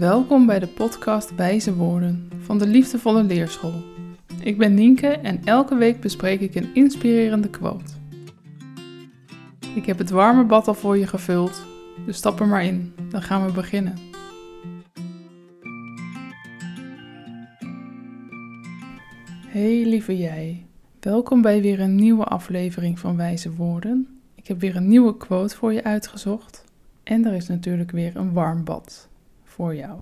Welkom bij de podcast Wijze Woorden van de Liefdevolle Leerschool. Ik ben Nienke en elke week bespreek ik een inspirerende quote. Ik heb het warme bad al voor je gevuld, dus stap er maar in, dan gaan we beginnen. Hey lieve jij, welkom bij weer een nieuwe aflevering van Wijze Woorden. Ik heb weer een nieuwe quote voor je uitgezocht en er is natuurlijk weer een warm bad voor jou.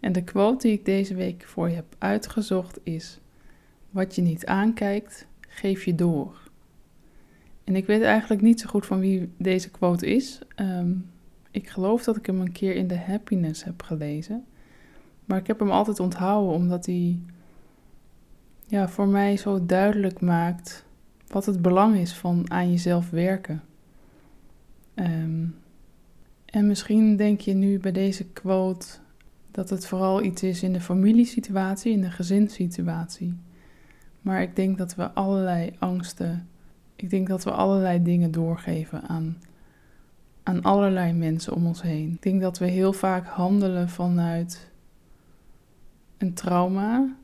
En de quote die ik deze week voor je heb uitgezocht is: Wat je niet aankijkt, geef je door. En ik weet eigenlijk niet zo goed van wie deze quote is. Ehm, ik geloof dat ik hem een keer in de Happiness heb gelezen. Maar ik heb hem altijd onthouden omdat hij ja, voor mij zo duidelijk maakt wat het belang is van aan jezelf werken. Um, en misschien denk je nu bij deze quote dat het vooral iets is in de familiesituatie, in de gezinssituatie. Maar ik denk dat we allerlei angsten, ik denk dat we allerlei dingen doorgeven aan, aan allerlei mensen om ons heen. Ik denk dat we heel vaak handelen vanuit een trauma,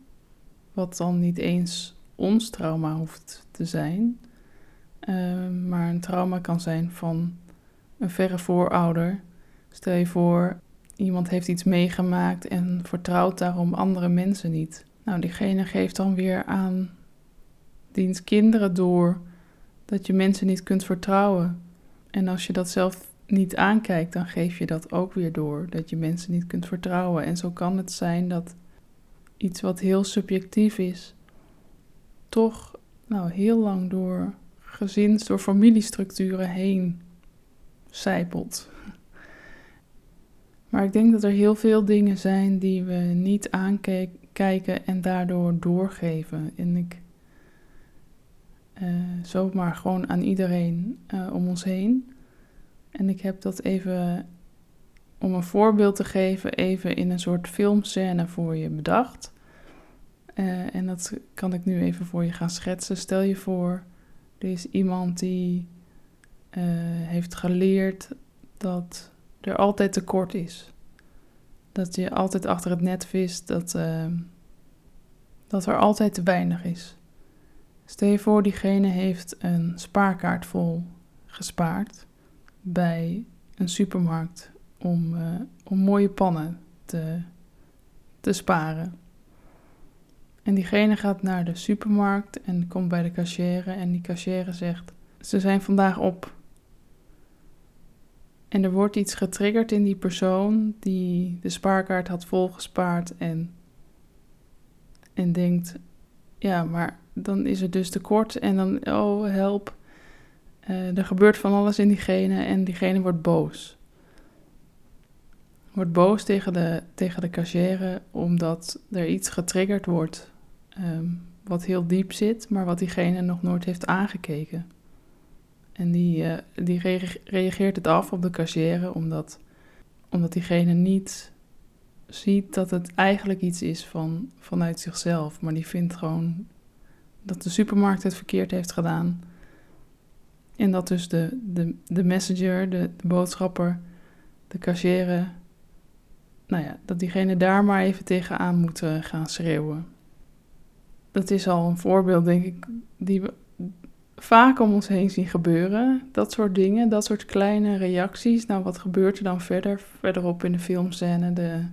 wat dan niet eens ons trauma hoeft te zijn, uh, maar een trauma kan zijn van een verre voorouder. Stel je voor, iemand heeft iets meegemaakt en vertrouwt daarom andere mensen niet. Nou, diegene geeft dan weer aan diens kinderen door dat je mensen niet kunt vertrouwen. En als je dat zelf niet aankijkt, dan geef je dat ook weer door, dat je mensen niet kunt vertrouwen. En zo kan het zijn dat iets wat heel subjectief is, toch nou, heel lang door gezins, door familiestructuren heen zijpelt. Maar ik denk dat er heel veel dingen zijn die we niet aankijken en daardoor doorgeven. En ik uh, zomaar gewoon aan iedereen uh, om ons heen. En ik heb dat even, om een voorbeeld te geven, even in een soort filmscène voor je bedacht. Uh, en dat kan ik nu even voor je gaan schetsen. Stel je voor, er is iemand die uh, heeft geleerd dat er altijd tekort is. Dat je altijd achter het net vist, dat, uh, dat er altijd te weinig is. Stel je voor, diegene heeft een spaarkaart vol gespaard bij een supermarkt om, uh, om mooie pannen te, te sparen. En diegene gaat naar de supermarkt en komt bij de cashier en die cashier zegt: Ze zijn vandaag op. En er wordt iets getriggerd in die persoon die de spaarkaart had volgespaard en, en denkt, ja, maar dan is er dus tekort en dan, oh help, uh, er gebeurt van alles in diegene en diegene wordt boos. Wordt boos tegen de, tegen de cashier omdat er iets getriggerd wordt um, wat heel diep zit, maar wat diegene nog nooit heeft aangekeken. En die, uh, die reageert het af op de cashier omdat, omdat diegene niet ziet dat het eigenlijk iets is van, vanuit zichzelf. Maar die vindt gewoon dat de supermarkt het verkeerd heeft gedaan. En dat dus de, de, de messenger, de, boodschapper, de cashier, nou ja, dat diegene daar maar even tegenaan moet uh, gaan schreeuwen. Dat is al een voorbeeld, denk ik, die we vaak om ons heen zien gebeuren. Dat soort dingen, dat soort kleine reacties. Nou, wat gebeurt er dan verder? Verderop in de filmscène, de,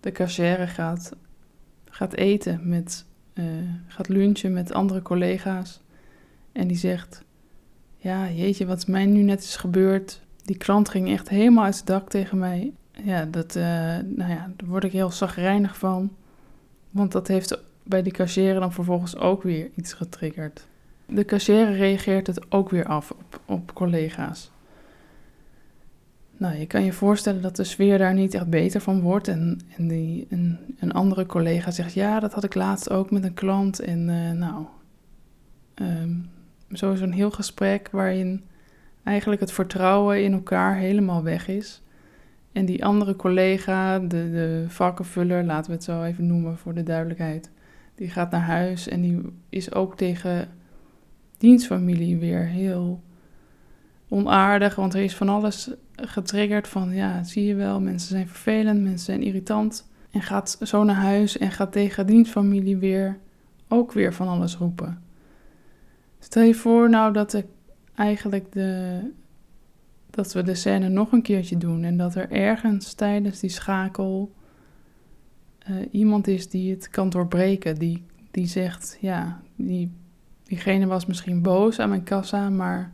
de cashier gaat, gaat eten met, uh, gaat lunchen met andere collega's. En die zegt, ja, jeetje, wat mij nu net is gebeurd. Die klant ging echt helemaal uit het dak tegen mij. Ja, dat, uh, nou ja, daar word ik heel zagrijnig van. Want dat heeft bij die cashier dan vervolgens ook weer iets getriggerd. De cashier reageert het ook weer af op, op collega's. Nou, je kan je voorstellen dat de sfeer daar niet echt beter van wordt. En, en die, een, andere collega zegt: Ja, dat had ik laatst ook met een klant. En uh, nou, um, zo is een heel gesprek waarin eigenlijk het vertrouwen in elkaar helemaal weg is. En die andere collega, de, de vakkenvuller, laten we het zo even noemen voor de duidelijkheid, die gaat naar huis en die is ook tegen dienstfamilie weer heel onaardig, want er is van alles getriggerd van, ja, zie je wel, mensen zijn vervelend, mensen zijn irritant. En gaat zo naar huis en gaat tegen dienstfamilie weer ook weer van alles roepen. Stel je voor nou dat ik eigenlijk de, dat we de scène nog een keertje doen en dat er ergens tijdens die schakel uh, iemand is die het kan doorbreken, die, die zegt, ja, die, diegene was misschien boos aan mijn kassa, maar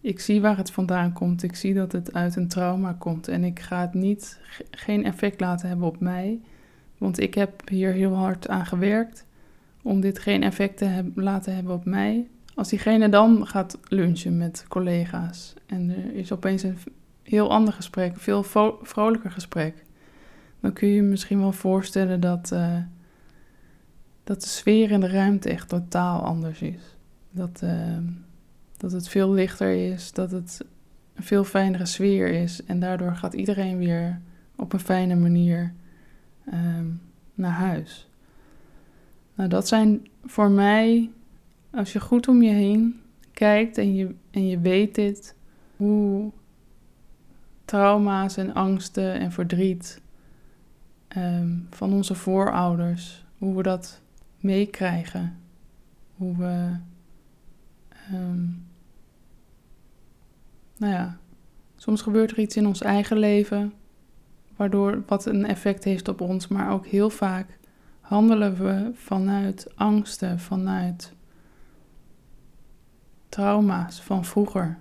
ik zie waar het vandaan komt. Ik zie dat het uit een trauma komt en ik ga het niet, geen effect laten hebben op mij, want ik heb hier heel hard aan gewerkt om dit geen effect te laten hebben op mij. Als diegene dan gaat lunchen met collega's en er is opeens een heel ander gesprek, veel vrolijker gesprek, dan kun je je misschien wel voorstellen dat, uh, dat de sfeer in de ruimte echt totaal anders is. Dat, uh, dat het veel lichter is, dat het een veel fijnere sfeer is en daardoor gaat iedereen weer op een fijne manier um, naar huis. Nou, dat zijn voor mij, als je goed om je heen kijkt en je, en je weet dit, hoe trauma's en angsten en verdriet um, van onze voorouders, hoe we dat meekrijgen, hoe we, um, nou ja, soms gebeurt er iets in ons eigen leven, waardoor wat een effect heeft op ons, maar ook heel vaak handelen we vanuit angsten, vanuit trauma's van vroeger.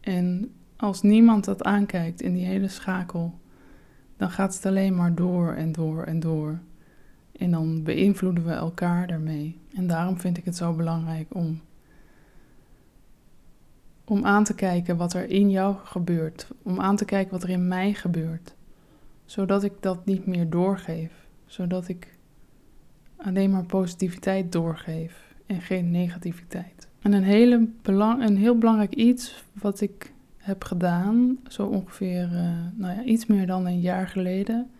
En als niemand dat aankijkt in die hele schakel, dan gaat het alleen maar door en door en door. En dan beïnvloeden we elkaar daarmee. En daarom vind ik het zo belangrijk om, om aan te kijken wat er in jou gebeurt. Om aan te kijken wat er in mij gebeurt. Zodat ik dat niet meer doorgeef. Zodat ik alleen maar positiviteit doorgeef en geen negativiteit. En een, hele belang, een heel belangrijk iets wat ik heb gedaan, zo ongeveer uh, nou ja, iets meer dan een jaar geleden,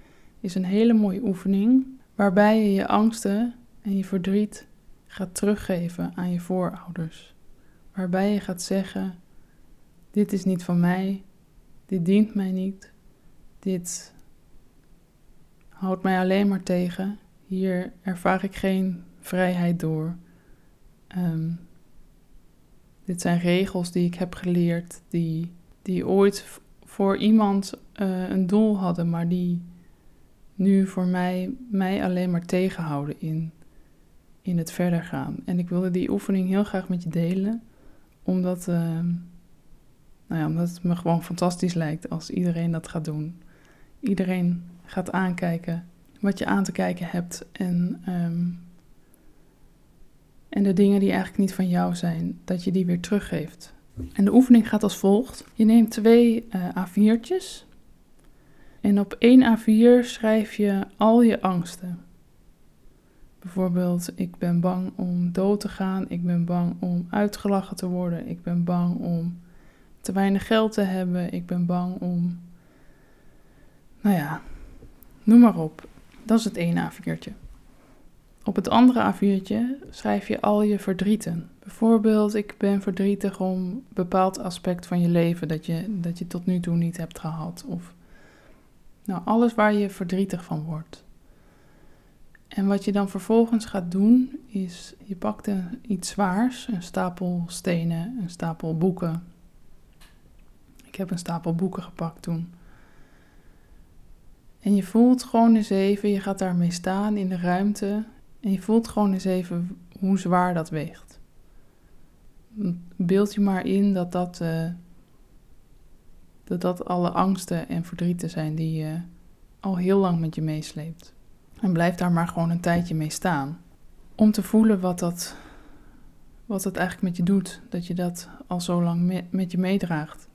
is een hele mooie oefening waarbij je je angsten en je verdriet gaat teruggeven aan je voorouders. Waarbij je gaat zeggen: Dit is niet van mij, dit dient mij niet, dit houdt mij alleen maar tegen hier ervaar ik geen vrijheid door. Ehm, dit zijn regels die ik heb geleerd, die, die ooit voor iemand uh, een doel hadden, maar die nu voor mij, mij alleen maar tegenhouden in, in het verder gaan. En ik wilde die oefening heel graag met je delen, omdat, uh, nou ja, omdat het me gewoon fantastisch lijkt als iedereen dat gaat doen. Iedereen gaat aankijken wat je aan te kijken hebt en, um, en de dingen die eigenlijk niet van jou zijn, dat je die weer teruggeeft. En de oefening gaat als volgt. Je neemt twee uh, A4'tjes en op één A4 schrijf je al je angsten. Bijvoorbeeld, ik ben bang om dood te gaan, ik ben bang om uitgelachen te worden, ik ben bang om te weinig geld te hebben, ik ben bang om, nou ja, noem maar op. Dat is het ene A4'tje. Op het andere A4'tje schrijf je al je verdrieten. Bijvoorbeeld, ik ben verdrietig om een bepaald aspect van je leven dat je, dat je tot nu toe niet hebt gehad. Of nou, alles waar je verdrietig van wordt. En wat je dan vervolgens gaat doen, is je pakt een, iets zwaars, een stapel stenen, een stapel boeken. Ik heb een stapel boeken gepakt toen. En je voelt gewoon eens even, je gaat daarmee staan in de ruimte. En je voelt gewoon eens even hoe zwaar dat weegt. Beeld je maar in dat dat, uh, dat, dat alle angsten en verdrieten zijn die je al heel lang met je meesleept. En blijf daar maar gewoon een tijdje mee staan. Om te voelen wat dat, wat dat eigenlijk met je doet. Dat je dat al zo lang met je meedraagt.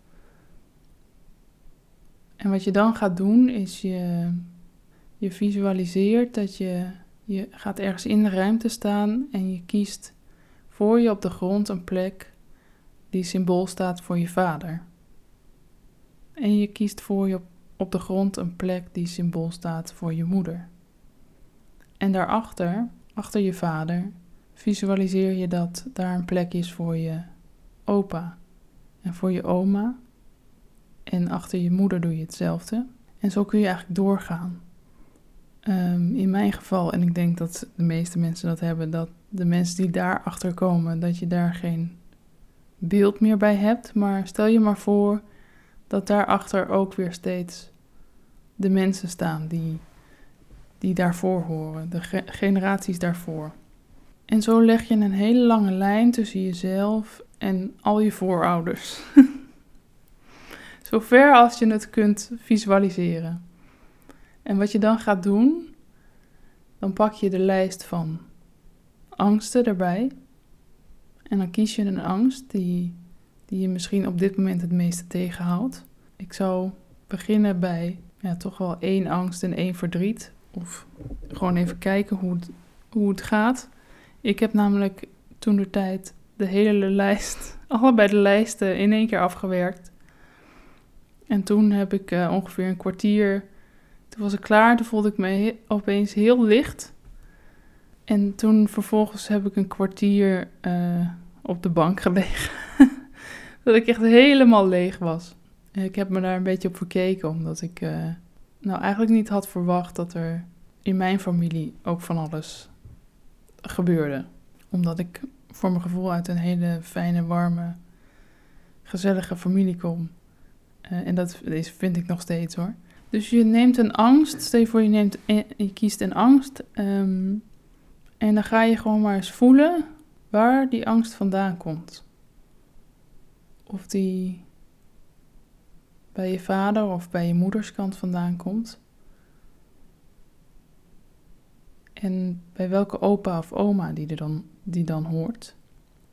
En wat je dan gaat doen is je, je visualiseert dat je, je gaat ergens in de ruimte staan en je kiest voor je op de grond een plek die symbool staat voor je vader. En je kiest voor je op, de grond een plek die symbool staat voor je moeder. En daarachter, achter je vader, visualiseer je dat daar een plek is voor je opa en voor je oma En achter je moeder doe je hetzelfde. En zo kun je eigenlijk doorgaan. Ehm, in mijn geval, en ik denk dat de meeste mensen dat hebben, dat de mensen die daarachter komen, dat je daar geen beeld meer bij hebt. Maar stel je maar voor dat daarachter ook weer steeds de mensen staan die, die daarvoor horen, de generaties daarvoor. En zo leg je een hele lange lijn tussen jezelf en al je voorouders. Zover als je het kunt visualiseren. En wat je dan gaat doen, dan pak je de lijst van angsten erbij. En dan kies je een angst die, die je misschien op dit moment het meeste tegenhoudt. Ik zou beginnen bij ja, toch wel één angst en één verdriet. Of gewoon even kijken hoe het, hoe het gaat. Ik heb namelijk toen de tijd de hele lijst, allebei de lijsten in één keer afgewerkt. En toen heb ik uh, ongeveer een kwartier, toen was ik klaar, toen voelde ik me opeens heel licht. En toen vervolgens heb ik een kwartier uh, op de bank gelegen. dat ik echt helemaal leeg was. En ik heb me daar een beetje op verkeken, omdat ik uh, nou eigenlijk niet had verwacht dat er in mijn familie ook van alles gebeurde. Omdat ik voor mijn gevoel uit een hele fijne, warme, gezellige familie kom. Uh, en dat is, vind ik nog steeds hoor. Dus je neemt een angst, stel je voor je, neemt, je kiest een angst. Um, en dan ga je gewoon maar eens voelen waar die angst vandaan komt. Of die bij je vader of bij je moederskant vandaan komt. En bij welke opa of oma die, er dan, die dan hoort.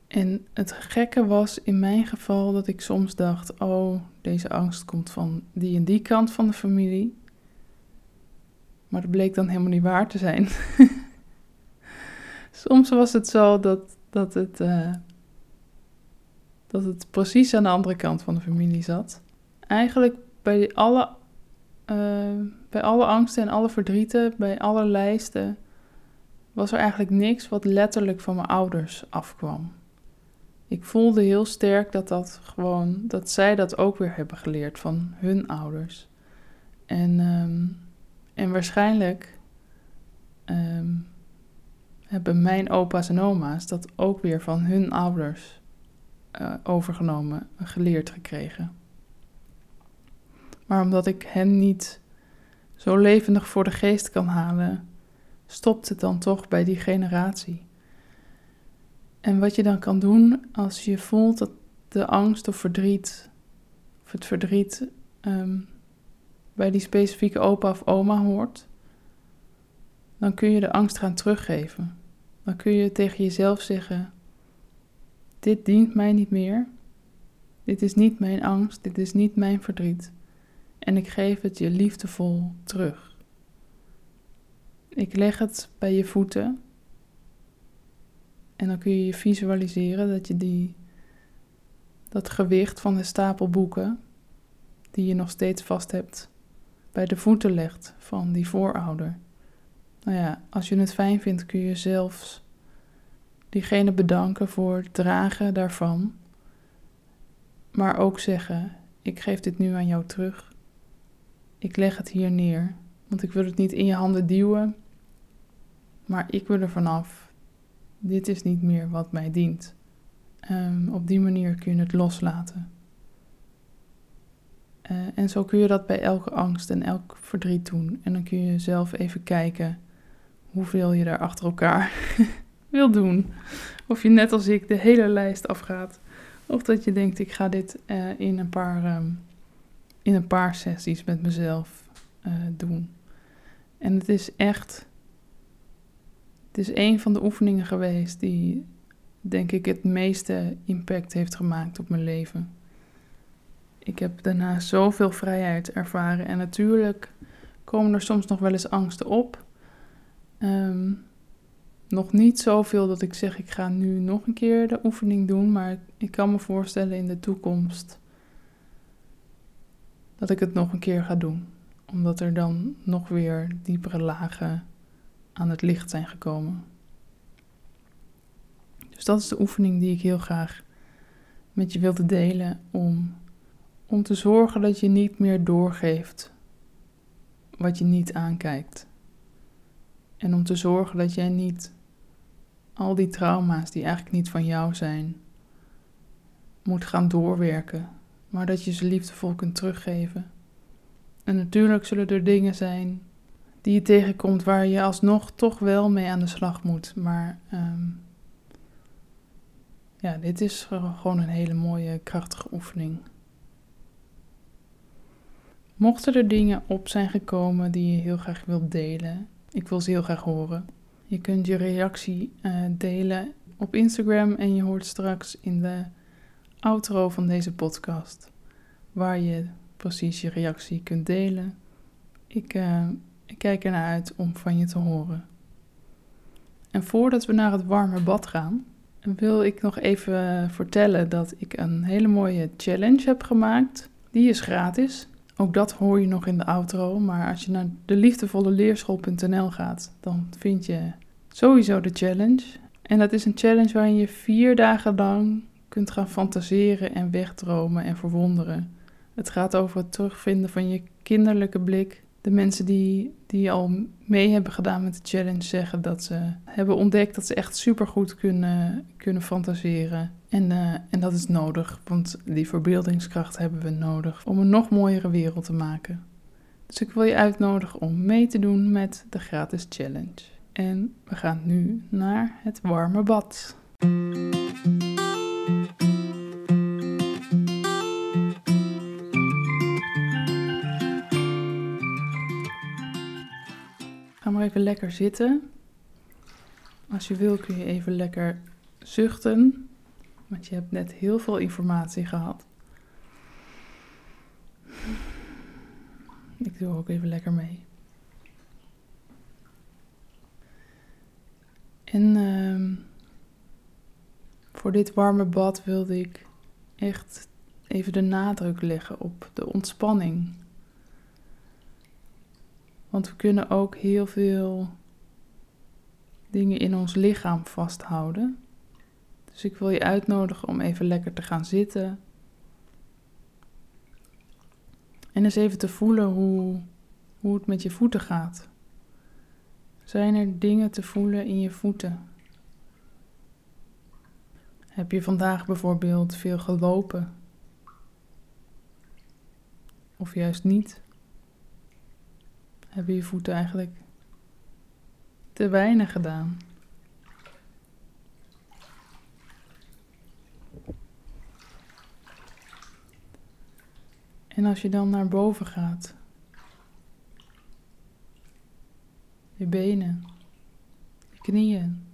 En het gekke was in mijn geval dat ik soms dacht: oh, deze angst komt van die en die kant van de familie. Maar dat bleek dan helemaal niet waar te zijn. soms was het zo dat, dat, het, uh, dat het precies aan de andere kant van de familie zat. Eigenlijk bij alle, uh, bij alle angsten en alle verdrieten, bij alle lijsten, was er eigenlijk niks wat letterlijk van mijn ouders afkwam. Ik voelde heel sterk dat dat gewoon, dat zij dat ook weer hebben geleerd van hun ouders. En, um, en waarschijnlijk um, hebben mijn opa's en oma's dat ook weer van hun ouders uh, overgenomen, geleerd gekregen. Maar omdat ik hen niet zo levendig voor de geest kan halen, stopt het dan toch bij die generatie. En wat je dan kan doen als je voelt dat de angst of verdriet, of het verdriet um, bij die specifieke opa of oma hoort, dan kun je de angst gaan teruggeven. Dan kun je tegen jezelf zeggen: Dit dient mij niet meer. Dit is niet mijn angst, dit is niet mijn verdriet. En ik geef het je liefdevol terug. Ik leg het bij je voeten. En dan kun je je visualiseren dat je die, dat gewicht van de stapel boeken, die je nog steeds vast hebt, bij de voeten legt van die voorouder. Nou ja, als je het fijn vindt, kun je zelfs diegene bedanken voor het dragen daarvan. Maar ook zeggen: Ik geef dit nu aan jou terug. Ik leg het hier neer, want ik wil het niet in je handen duwen, maar ik wil er vanaf. Dit is niet meer wat mij dient. Um, op die manier kun je het loslaten. Uh, en zo kun je dat bij elke angst en elk verdriet doen. En dan kun je zelf even kijken hoeveel je daar achter elkaar wil doen. Of je net als ik de hele lijst afgaat. Of dat je denkt, ik ga dit uh, in, een paar, um, in een paar sessies met mezelf uh, doen. En het is echt. Het is een van de oefeningen geweest die, denk ik, het meeste impact heeft gemaakt op mijn leven. Ik heb daarna zoveel vrijheid ervaren. En natuurlijk komen er soms nog wel eens angsten op. Um, nog niet zoveel dat ik zeg, ik ga nu nog een keer de oefening doen. Maar ik kan me voorstellen in de toekomst dat ik het nog een keer ga doen. Omdat er dan nog weer diepere lagen aan het licht zijn gekomen. Dus dat is de oefening die ik heel graag met je wilde delen om om te zorgen dat je niet meer doorgeeft wat je niet aankijkt. En om te zorgen dat jij niet al die trauma's die eigenlijk niet van jou zijn, moet gaan doorwerken, maar dat je ze liefdevol kunt teruggeven. En natuurlijk zullen er dingen zijn die je tegenkomt waar je alsnog toch wel mee aan de slag moet. Maar ehm, ja, dit is gewoon een hele mooie, krachtige oefening. Mochten er dingen op zijn gekomen die je heel graag wilt delen, ik wil ze heel graag horen. Je kunt je reactie uh, delen op Instagram en je hoort straks in de outro van deze podcast, waar je precies je reactie kunt delen. Ik, uh, ik kijk ernaar uit om van je te horen. En voordat we naar het warme bad gaan, wil ik nog even vertellen dat ik een hele mooie challenge heb gemaakt. Die is gratis. Ook dat hoor je nog in de outro. Maar als je naar de liefdevolleleerschool.nl gaat, dan vind je sowieso de challenge. En dat is een challenge waarin je vier dagen lang kunt gaan fantaseren en wegdromen en verwonderen. Het gaat over het terugvinden van je kinderlijke blik. De mensen die, die al mee hebben gedaan met de challenge zeggen dat ze hebben ontdekt dat ze echt supergoed kunnen, kunnen fantaseren. En, uh, en dat is nodig, want die verbeeldingskracht hebben we nodig om een nog mooiere wereld te maken. Dus ik wil je uitnodigen om mee te doen met de gratis challenge. En we gaan nu naar het warme bad. Even lekker zitten. Als je wil kun je even lekker zuchten, want je hebt net heel veel informatie gehad. Ik doe ook even lekker mee. En uh, voor dit warme bad wilde ik echt even de nadruk leggen op de ontspanning. Want we kunnen ook heel veel dingen in ons lichaam vasthouden. Dus ik wil je uitnodigen om even lekker te gaan zitten. En eens even te voelen hoe, hoe het met je voeten gaat. Zijn er dingen te voelen in je voeten? Heb je vandaag bijvoorbeeld veel gelopen? Of juist niet? Hebben je voeten eigenlijk te weinig gedaan? En als je dan naar boven gaat, je benen, je knieën.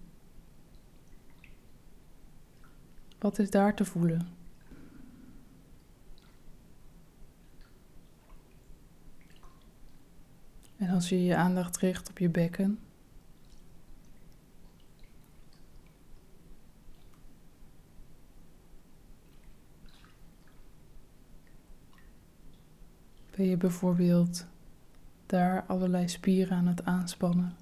Wat is daar te voelen? En als je je aandacht richt op je bekken. Ben je bijvoorbeeld daar allerlei spieren aan het aanspannen?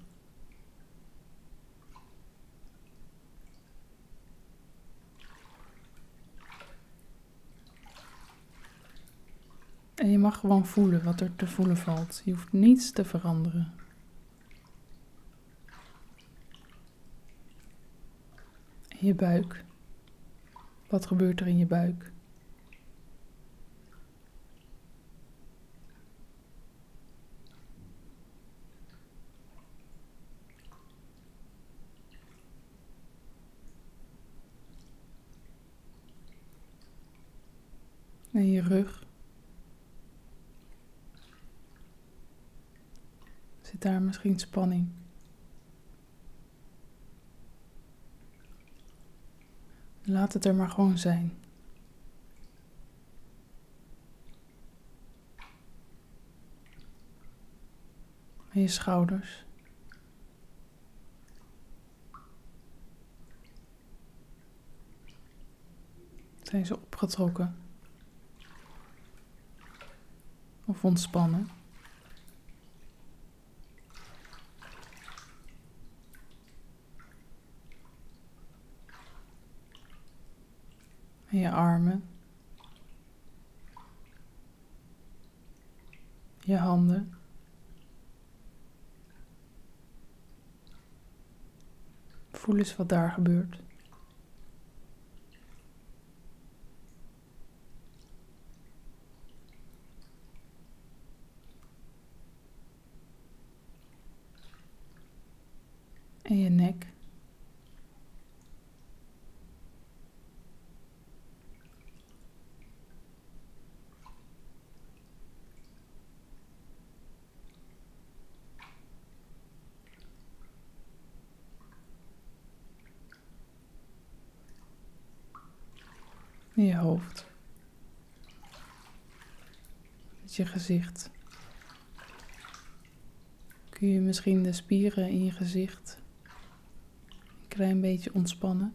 En je mag gewoon voelen wat er te voelen valt. Je hoeft niets te veranderen. Je buik. Wat gebeurt er in je buik? En je rug. Zit daar misschien spanning? Laat het er maar gewoon zijn. Je schouders. Zijn ze opgetrokken? Of ontspannen? Je armen. je handen. Voel eens wat daar gebeurt. En je nek. In je hoofd. Met je gezicht. Kun je misschien de spieren in je gezicht een klein beetje ontspannen?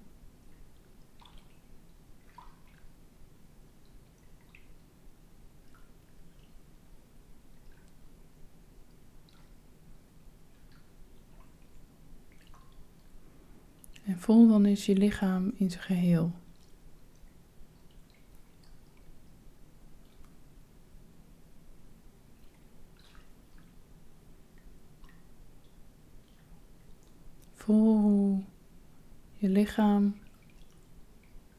En voel dan eens je lichaam in zijn geheel. Voel je lichaam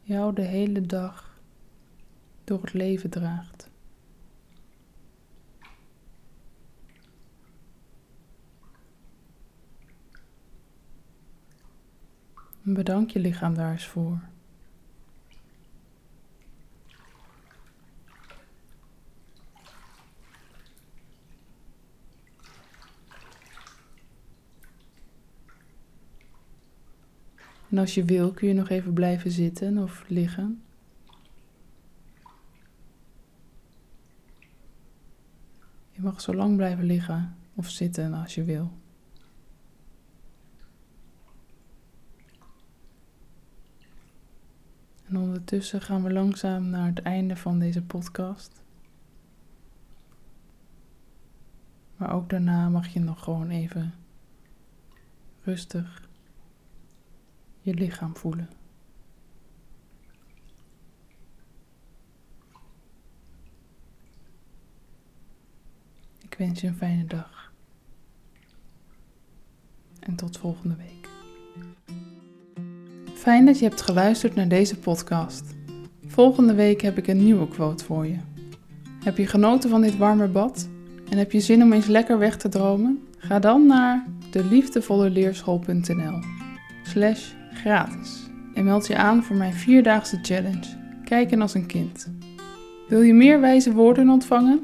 jou de hele dag door het leven draagt. bedank je lichaam daar eens voor. En als je wil, kun je nog even blijven zitten of liggen. Je mag zo lang blijven liggen of zitten als je wil. En ondertussen gaan we langzaam naar het einde van deze podcast. Maar ook daarna mag je nog gewoon even rustig je lichaam voelen. Ik wens je een fijne dag. En tot volgende week. Fijn dat je hebt geluisterd naar deze podcast. Volgende week heb ik een nieuwe quote voor je. Heb je genoten van dit warme bad? En heb je zin om eens lekker weg te dromen? Ga dan naar deliefdevolleleerschool.nl slash gratis en meld je aan voor mijn vierdaagse challenge. Kijken als een kind. Wil je meer wijze woorden ontvangen?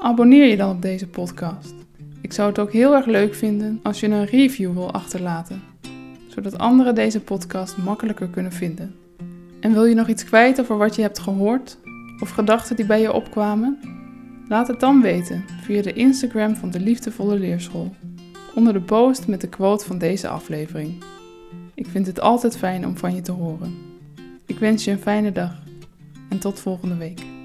Abonneer je dan op deze podcast. Ik zou het ook heel erg leuk vinden als je een review wil achterlaten, zodat anderen deze podcast makkelijker kunnen vinden. En wil je nog iets kwijt over wat je hebt gehoord of gedachten die bij je opkwamen? Laat het dan weten via de Instagram van de Liefdevolle Leerschool, onder de post met de quote van deze aflevering. Ik vind het altijd fijn om van je te horen. Ik wens je een fijne dag en tot volgende week.